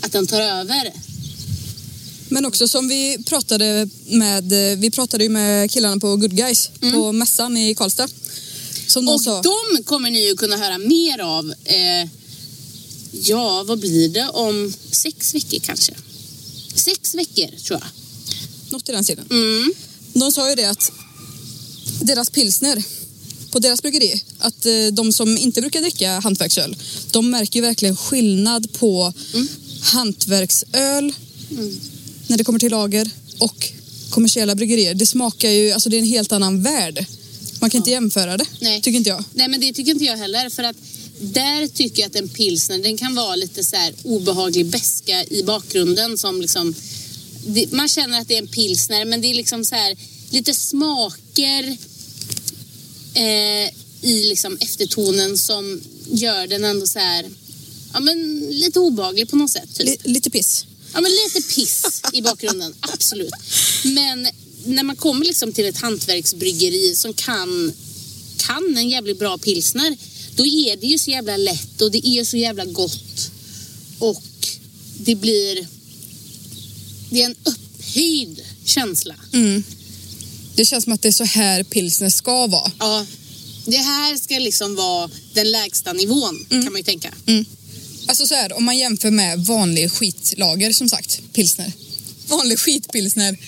att den tar över. Men också som vi pratade med, vi pratade ju med killarna på Good Guys på mässan i Karlstad. Som de Och sa, de kommer ni ju kunna höra mer av. Eh, ja, vad blir det om sex veckor kanske? Sex veckor tror jag. något i den stilen. Mm. De sa ju det att deras pilsner på deras bryggeri, att eh, de som inte brukar dricka hantverksöl, de märker ju verkligen skillnad på Mm. Hantverksöl när det kommer till lager och kommersiella bryggerier. Det smakar ju, alltså det är en helt annan värld. Man kan inte jämföra det, Nej. tycker inte jag. Nej, men det tycker inte jag heller. För att där tycker jag att en pilsner, den kan vara lite så obehaglig beska i bakgrunden som liksom... Det, man känner att det är en pilsner, men det är liksom så här lite smaker eh, i liksom eftertonen som gör den ändå så här... Ja, men lite obehaglig på något sätt. Typ. Li- lite piss. Ja, men lite piss i bakgrunden, absolut. Men när man kommer liksom till ett hantverksbryggeri som kan, kan en jävligt bra pilsner, då är det ju så jävla lätt och det är så jävla gott. Och det blir... Det är en upphöjd känsla. Mm. Det känns som att det är så här pilsner ska vara. Ja, det här ska liksom vara den lägsta nivån kan man ju tänka. Alltså så här, om man jämför med vanlig skitlager som sagt, pilsner. Vanlig skitpilsner.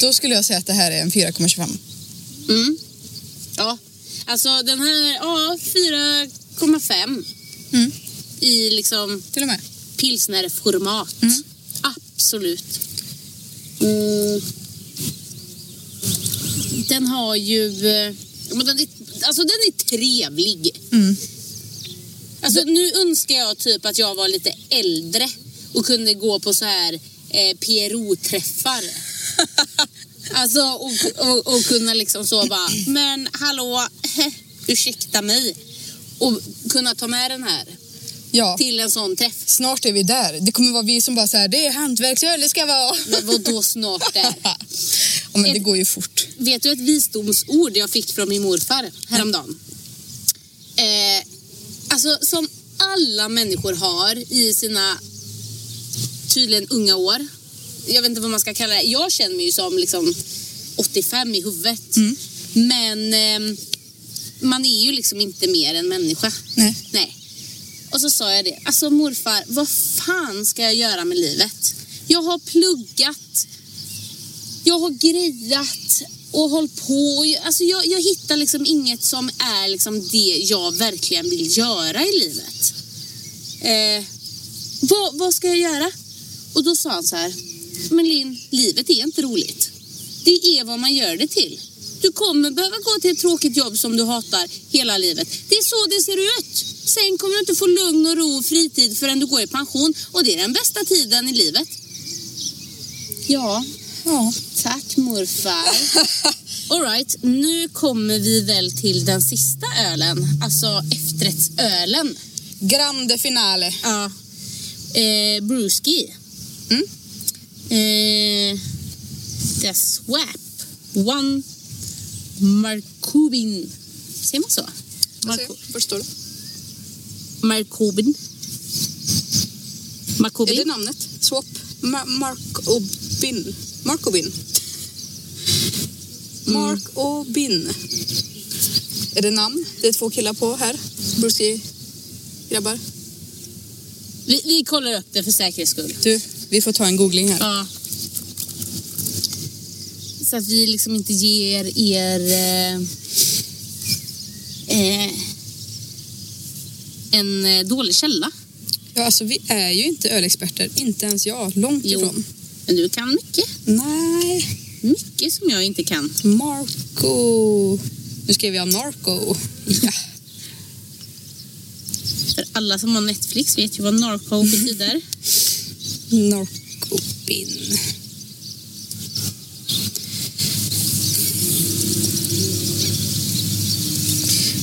Då skulle jag säga att det här är en 4,25. Mm. Ja, alltså den här, ja 4,5 Mm. i liksom Till och med. pilsnerformat. Mm. Absolut. Mm. Den har ju... eh, men Den är, alltså den är trevlig. Mm. Alltså nu önskar jag typ att jag var lite äldre och kunde gå på så här eh, PRO-träffar. alltså och, och, och kunna liksom så bara, men hallå, ursäkta mig. Och kunna ta med den här Ja. till en sån träff. Snart är vi där. Det kommer vara vi som bara säger det är hantverksöl det ska vara. Men vad då snart där? ja, men det går ju fort. Vet du ett visdomsord jag fick från min morfar häromdagen? Eh, alltså som alla människor har i sina tydligen unga år. Jag vet inte vad man ska kalla det. Jag känner mig ju som liksom 85 i huvudet. Men ehm, man är ju liksom inte mer än människa. Nej. Nej. Och så sa jag det. Alltså morfar, vad fan ska jag göra med livet? Jag har pluggat. Jag har grejat och håll på. Alltså jag, jag hittar liksom inget som är liksom det jag verkligen vill göra i livet. Eh, vad, vad ska jag göra? Och då sa han så här. Men Linn, livet är inte roligt. Det är vad man gör det till. Du kommer behöva gå till ett tråkigt jobb som du hatar hela livet. Det är så det ser ut. Sen kommer du inte få lugn och ro och fritid förrän du går i pension. Och det är den bästa tiden i livet. Ja, Ja. tack morfar. Alright, nu kommer vi väl till den sista ölen. Alltså efterrättsölen. Grande finale. Ja. Eh, Brewski. Mm. Eh, The Swap. One Markubin. Säger man så? Marko- Förstår du? Markubin. Är Markubin. det namnet? Swap? Ma- Mark och Bin. Mark och Bin. Mark och Bin. Är det namn? Det är två killar på här. Bruski grabbar. Vi, vi kollar upp det för säkerhets skull. Du, vi får ta en googling här. Ja. Så att vi liksom inte ger er eh, eh, en eh, dålig källa. Ja, alltså vi är ju inte ölexperter. Inte ens jag. Långt Jo. ifrån. Men du kan mycket. Nej. Mycket som jag inte kan. Marco. Nu skrev jag Narco. Ja. För alla som har Netflix vet ju vad narco betyder. Narco Bin.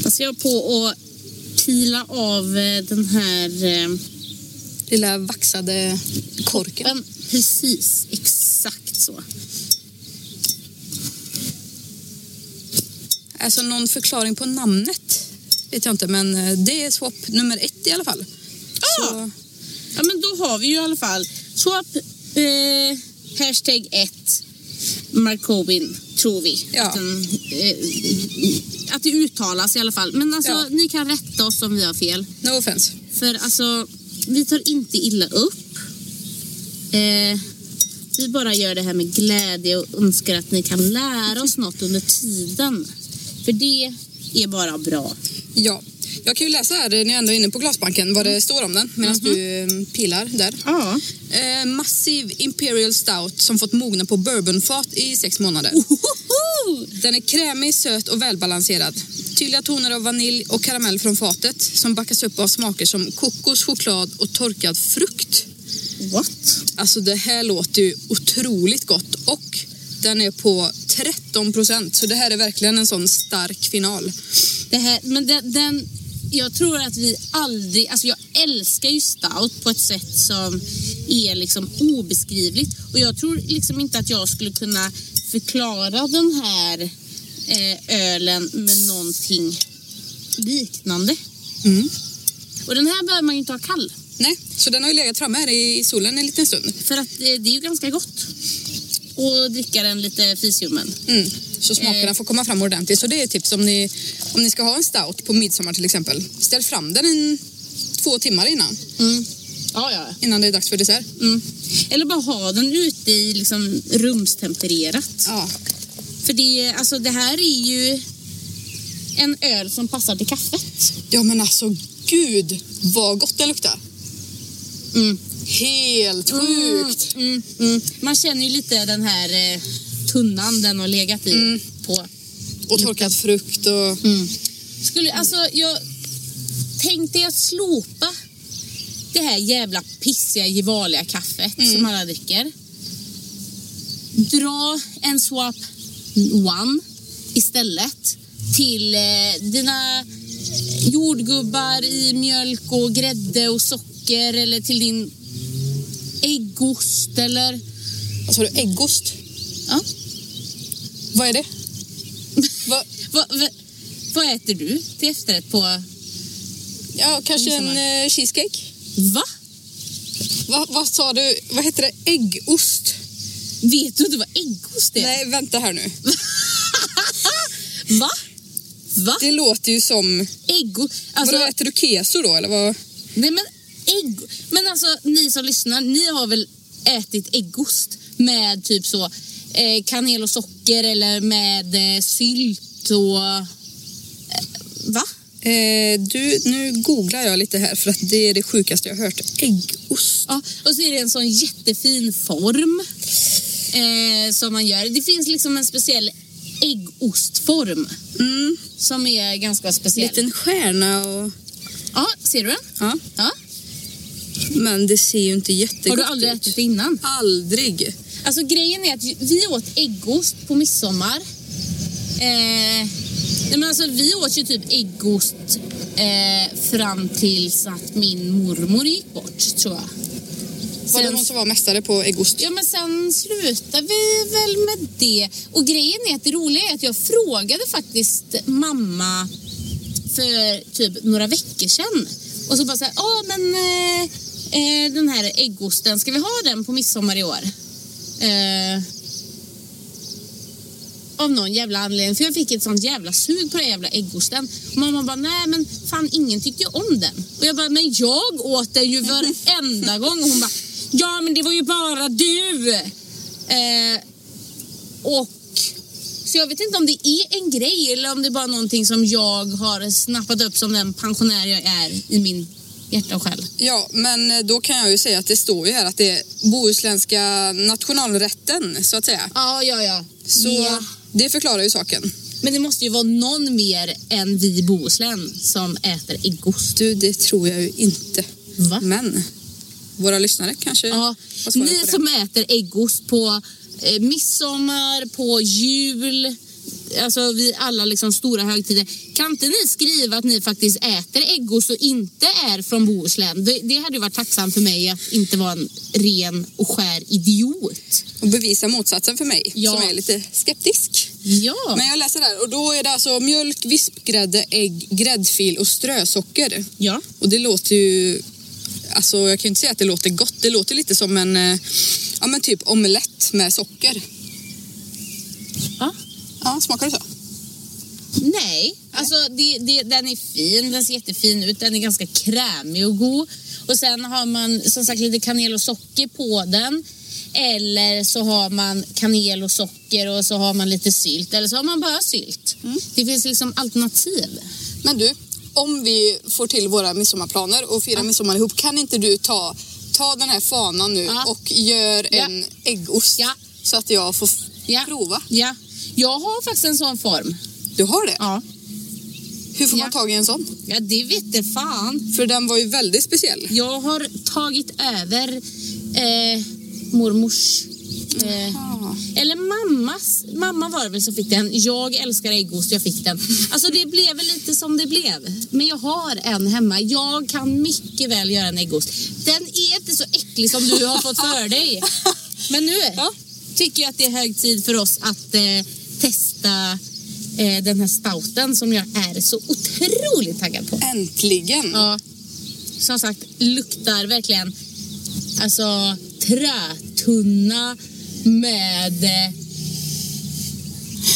Passar jag på att pila av eh, den här eh, Lilla vaxade korken. Precis, exakt så. Alltså någon förklaring på namnet vet jag inte, men eh, det är swap nummer ett i alla fall. Så, Ja, men då har vi ju i alla fall swap eh, hashtag 1 Markobin, tror vi. Ja. Att, den, eh, att det uttalas i alla fall. Men alltså, Ja. ni kan rätta oss om vi har fel. no offense. För alltså, vi tar inte illa upp. Eh, vi bara gör det här med glädje och önskar att ni kan lära oss något under tiden. För det är bara bra. Ja, jag kan ju läsa här när jag ändå är inne på glasbanken vad det står om den medan du eh, pilar där. Ja. Eh, massiv Imperial Stout som fått mogna på bourbonfat i sex månader. Den är krämig, söt och välbalanserad. Tydliga toner av vanilj och karamell från fatet som backas upp av smaker som kokos, choklad och torkad frukt. What? Alltså det här låter ju otroligt gott och den är på 13 procent så det här är verkligen en sån stark final. Det här, men den, den, jag tror att vi aldrig, alltså jag älskar ju stout på ett sätt som är liksom obeskrivligt och jag tror liksom inte att jag skulle kunna förklara den här eh, ölen med någonting liknande. Mm. Och den här behöver man ju inte ha kall Nej, så den har ju legat framme här i solen en liten stund. för att eh, det är ju ganska gott att dricka den lite fisljummen. Mm. Så smakerna Eh. får komma fram ordentligt. Så det är ett tips om ni, om ni ska ha en stout på midsommar till exempel. Ställ fram den en, två timmar innan. Mm. Ja, ja. Innan det är dags för dessert. Mm. Eller bara ha den ute i liksom rumstempererat. Ja. För det, alltså, det här är ju en öl som passar till kaffet. ja men alltså gud vad gott den luktar. Mm. Helt sjukt. Mm, mm. Man känner ju lite den här eh, tunnan den har legat i. Mm. På. Och torkad frukt och... Mm. Skulle, alltså, jag tänkte att slopa det här jävla pissiga Gevalia kaffet Mm. som alla dricker. Dra en swap one istället till eh, dina jordgubbar i mjölk och grädde och socker eller till din äggost eller... Vad sa du? Äggost? Ja. Vad är det? Va? Va, va, vad äter du till efterrätt på... Ja, kanske en eh, cheesecake. Va? Va, vad sa du? Vad heter det? Äggost? Vet du inte vad äggost är? Nej, vänta här nu. Va? Va? Det låter ju som... Äggost? Alltså, Vadå, äter du keso då eller vad? nej men ägg... Men alltså ni som lyssnar, ni har väl ätit äggost med typ så eh, kanel och socker eller med eh, sylt och... Eh, va? Eh, du, nu googlar jag lite här för att det är det sjukaste jag har hört. Äggost. Ja, och så är det en sån jättefin form eh, som man gör. Det finns liksom en speciell äggostform Mm. som är ganska speciell. Liten stjärna och... Ja, ser du den? Ja. Ja. Men det ser ju inte jättegott Har du aldrig ut. ätit det innan? Aldrig. Alltså grejen är att vi åt äggost på midsommar. Eh, nej men alltså vi åt ju typ äggost eh, fram tills att min mormor gick bort tror jag. Var det hon som var mästare på äggost? Ja men sen slutade vi väl med det. Och grejen är att det roliga är att jag frågade faktiskt mamma för typ några veckor sedan. Och så bara såhär, ja men eh, eh, den här äggosten, ska vi ha den på midsommar i år? Eh, av någon jävla anledning. För jag fick ett sånt jävla sug på den jävla äggosten. Och mamma bara, nej men fan ingen tyckte ju om den. Och jag bara, men jag åt den ju varenda gång. Och hon bara, ja men det var ju bara du. Eh, och så jag vet inte om det är en grej eller om det är bara någonting som jag har snappat upp som den pensionär jag är i min hjärta och själ. Ja, men eh, då kan jag ju säga att det står ju här att det är bohuslänska nationalrätten så att säga. Ja, ja, ja. Så Ja. det förklarar ju saken. Men det måste ju vara någon mer än vi i Bohuslän som äter äggost. Du, det tror jag ju inte. Va? Men våra lyssnare kanske Ja, ni som äter äggost på eh, midsommar, på jul, alltså vid alla liksom stora högtider. Kan inte ni skriva att ni faktiskt äter äggost och inte är från Bohuslän? Det, det hade ju varit tacksamt för mig att inte vara en ren och skär idiot. Och bevisa motsatsen för mig Ja. som är lite skeptisk. Ja. Men jag läser där och då är det alltså mjölk, vispgrädde, ägg, gräddfil och strösocker. ja. Och det låter ju... Alltså jag kan ju inte säga att det låter gott. Det låter lite som en eh, ja, men typ omelett med socker. ja. Ja, smakar det så? Nej, alltså det, det, den är fin, den ser jättefin ut, den är ganska krämig och god. Och sen har man som sagt lite kanel och socker på den. Eller så har man kanel och socker och så har man lite sylt. Eller så har man bara sylt. Det finns liksom alternativ. Men du, om vi får till våra midsommarplaner och firar midsommar ihop, kan inte du ta, ta den här fanan nu Ja. och gör Ja. en äggost Ja. så att jag får Ja. prova? Ja, jag har faktiskt en sån form. Du har det? Ja, Hur får man Ja. tag i en sån? ja det vet det fan. För den var ju väldigt speciell. Jag har tagit över eh, mormors... Eh, eller mammas. Mamma var det väl som fick den. Jag älskar äggost, jag fick den. Alltså det blev väl lite som det blev. Men jag har en hemma. Jag kan mycket väl göra en äggost. Den är inte så äcklig som du har fått för dig. Men nu Ja. tycker jag att det är hög tid för oss att eh, testa eh, den här stouten som jag är så otroligt taggad på. Äntligen! Ja, som sagt, luktar verkligen alltså trätunna med eh,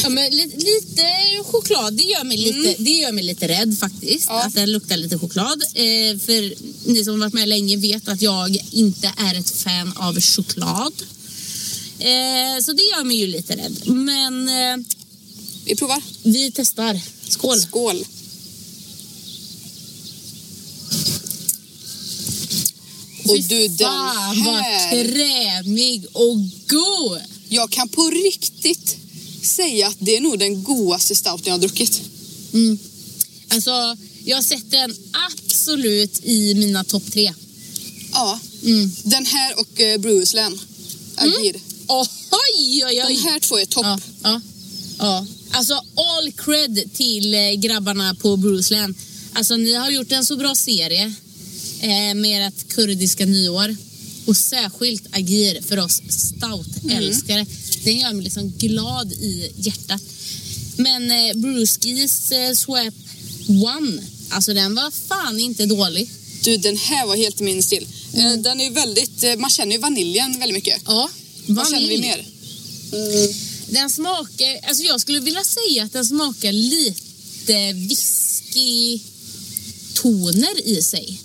Ja, men lite, choklad, det gör, mig lite, det gör mig lite rädd faktiskt. Ja. Att den luktar lite choklad. Eh, för ni som varit med länge vet att jag inte är ett fan av choklad. Eh, så det gör mig ju lite rädd. Men eh, Vi provar. vi testar. Skål! Skål. Och du den Fan vad här. krämig och god! Jag kan på riktigt säga att det är nog den godaste stouten jag har druckit. Mm. Alltså, jag sätter den absolut i mina topp tre. Ja. Mm. Den här och uh, Brewsland. Agir. Oh, oj, oj, oj! De här två är topp. Ja, ja, ja. Alltså all cred till eh, grabbarna på Bruceland. Alltså ni har gjort en så bra serie eh, med ert kurdiska nyår. Och särskilt Agir för oss stout-älskare. Den gör mig liksom glad i hjärtat. Men eh, Bruskis eh, Swap One, alltså den var fan inte dålig. Du, den här var helt min stil. Eh, Den är väldigt, eh, man känner ju vaniljen väldigt mycket. Ja, Vad känner vi vanilj. mer? Den smakar, alltså jag skulle vilja säga att den smakar lite whisky-toner i sig.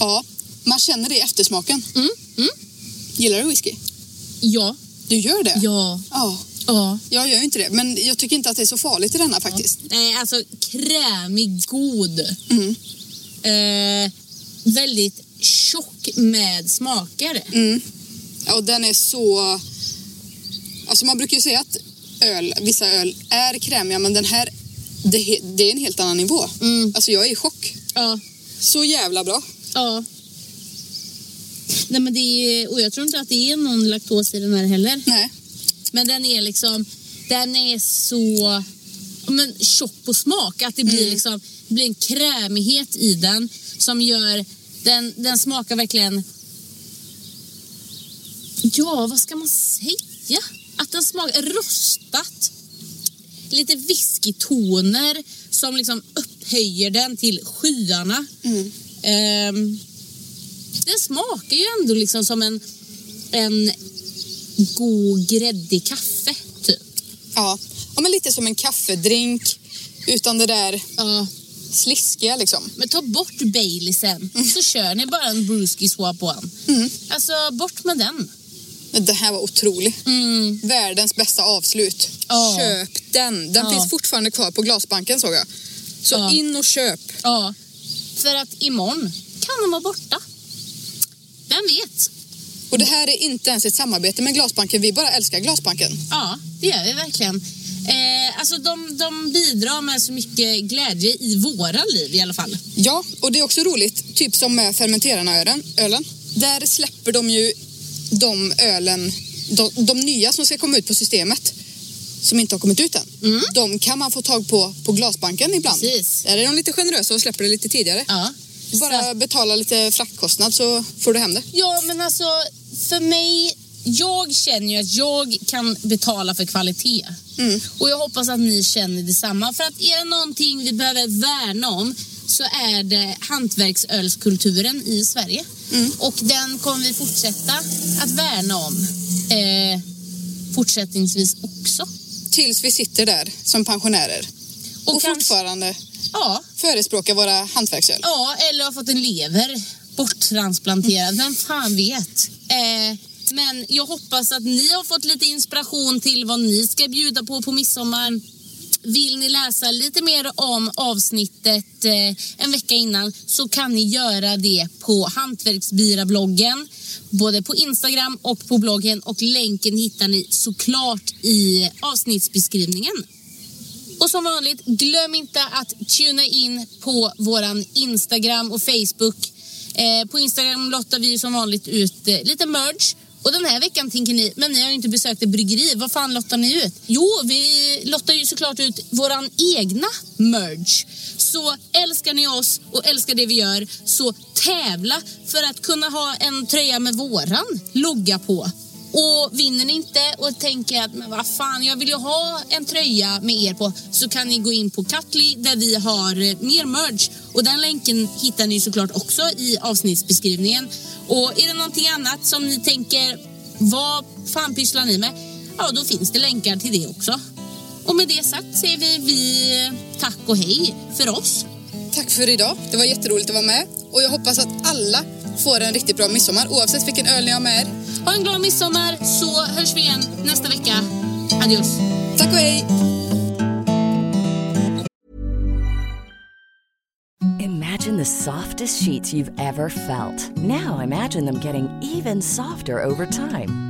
Ja, man känner det i eftersmaken. Mm, mm. Gillar du whisky? Ja, Du gör det? ja, Ja. ja. Jag gör ju inte det, men jag tycker inte att det är så farligt i denna faktiskt. Nej, alltså krämig, god. Mm. Eh, väldigt tjock med smaker. Mm. Ja, och den är så... Alltså man brukar ju säga att öl, vissa öl är krämiga, men den här, det, det är en helt annan nivå. Mm. Alltså jag är i chock. Ja, Så jävla bra. Ja. Nej, men det är, och jag tror inte att det är någon laktos i den här heller. Nej. Men den är liksom, den är så men, tjock på smak. Att det blir, Mm. liksom, det blir en krämighet i den som gör, den, den smakar verkligen, ja vad ska man säga? Att den smakar rostat. Lite whiskytoner som liksom upphöjer den till skyarna. Mm. Ehm, den smakar ju ändå liksom som en, en god gräddig kaffe, typ. Ja. ja, men lite som en kaffedrink utan det där Ja. sliskiga liksom. Men ta bort Baileysen så kör ni bara en Brewski Swap One. Mm. Alltså, bort med den. Det här var otroligt. Mm. Världens bästa avslut. Ja. Köp den. Den Ja. finns fortfarande kvar på glasbanken såg jag. Så Ja. in och köp. För att imorgon kan den vara borta. Vem vet? Och det här är inte ens ett samarbete med Glasbanken. Vi bara älskar Glasbanken. Ja, det gör vi verkligen. Eh, alltså de, de bidrar med så mycket glädje i våra liv i alla fall. Ja, och det är också roligt, typ som med fermenterarna-ölen. Ölen. Där släpper de ju de ölen, de, de nya som ska komma ut på systemet som inte har kommit ut än. Mm. De kan man få tag på på Glasbanken ibland. Precis. Där är de lite generösa och släpper det lite tidigare. Ja. Bara Så- betala lite fraktkostnad så får du hem det. Ja, men alltså för mig, jag känner ju att jag kan betala för kvalitet. Mm. Och jag hoppas att ni känner detsamma. För att är det någonting vi behöver värna om så är det hantverksölskulturen i Sverige. Mm. Och den kommer vi fortsätta att värna om eh, fortsättningsvis också. Tills vi sitter där som pensionärer. Och Och, kanske- fortfarande Ja, förespråkar våra hantverksöl. Ja, eller har fått en lever borttransplanterad. Vem fan vet? Eh, men jag hoppas att ni har fått lite inspiration till vad ni ska bjuda på på midsommar. Vill ni läsa lite mer om avsnittet eh, en vecka innan så kan ni göra det på Hantverksbira-bloggen. Både på Instagram och på bloggen och länken hittar ni såklart i avsnittsbeskrivningen. Och som vanligt, glöm inte att tuna in på våran Instagram och Facebook. Eh, på Instagram lottar vi ju som vanligt ut eh, lite merch. Och den här veckan tänker ni, men ni har ju inte besökt ett bryggeri. Vad fan lottar ni ut? Jo, vi lottar ju såklart ut våran egna merch. Så älskar ni oss och älskar det vi gör, så tävla för att kunna ha en tröja med våran logga på. Och vinner ni inte och tänker att men vad fan, jag vill ju ha en tröja med er på så kan ni gå in på Katli där vi har eh, mer merch och den länken hittar ni såklart också i avsnittsbeskrivningen. Och är det någonting annat som ni tänker, vad fan pysslar ni med? Ja, då finns det länkar till det också. Och med det sagt säger vi, vi tack och hej för oss. Tack för idag. Det var jätteroligt att vara med. Och jag hoppas att alla får en riktigt bra midsommar oavsett vilken öl ni har med er. Ha en glad midsommar så hörs vi igen nästa vecka. Adios. Tack och hej! Imagine the softest sheets you've ever felt. Now imagine them getting even softer over time.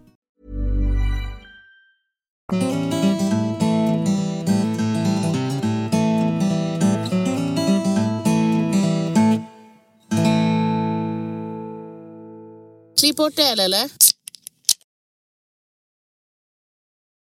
Klipp bort det eller?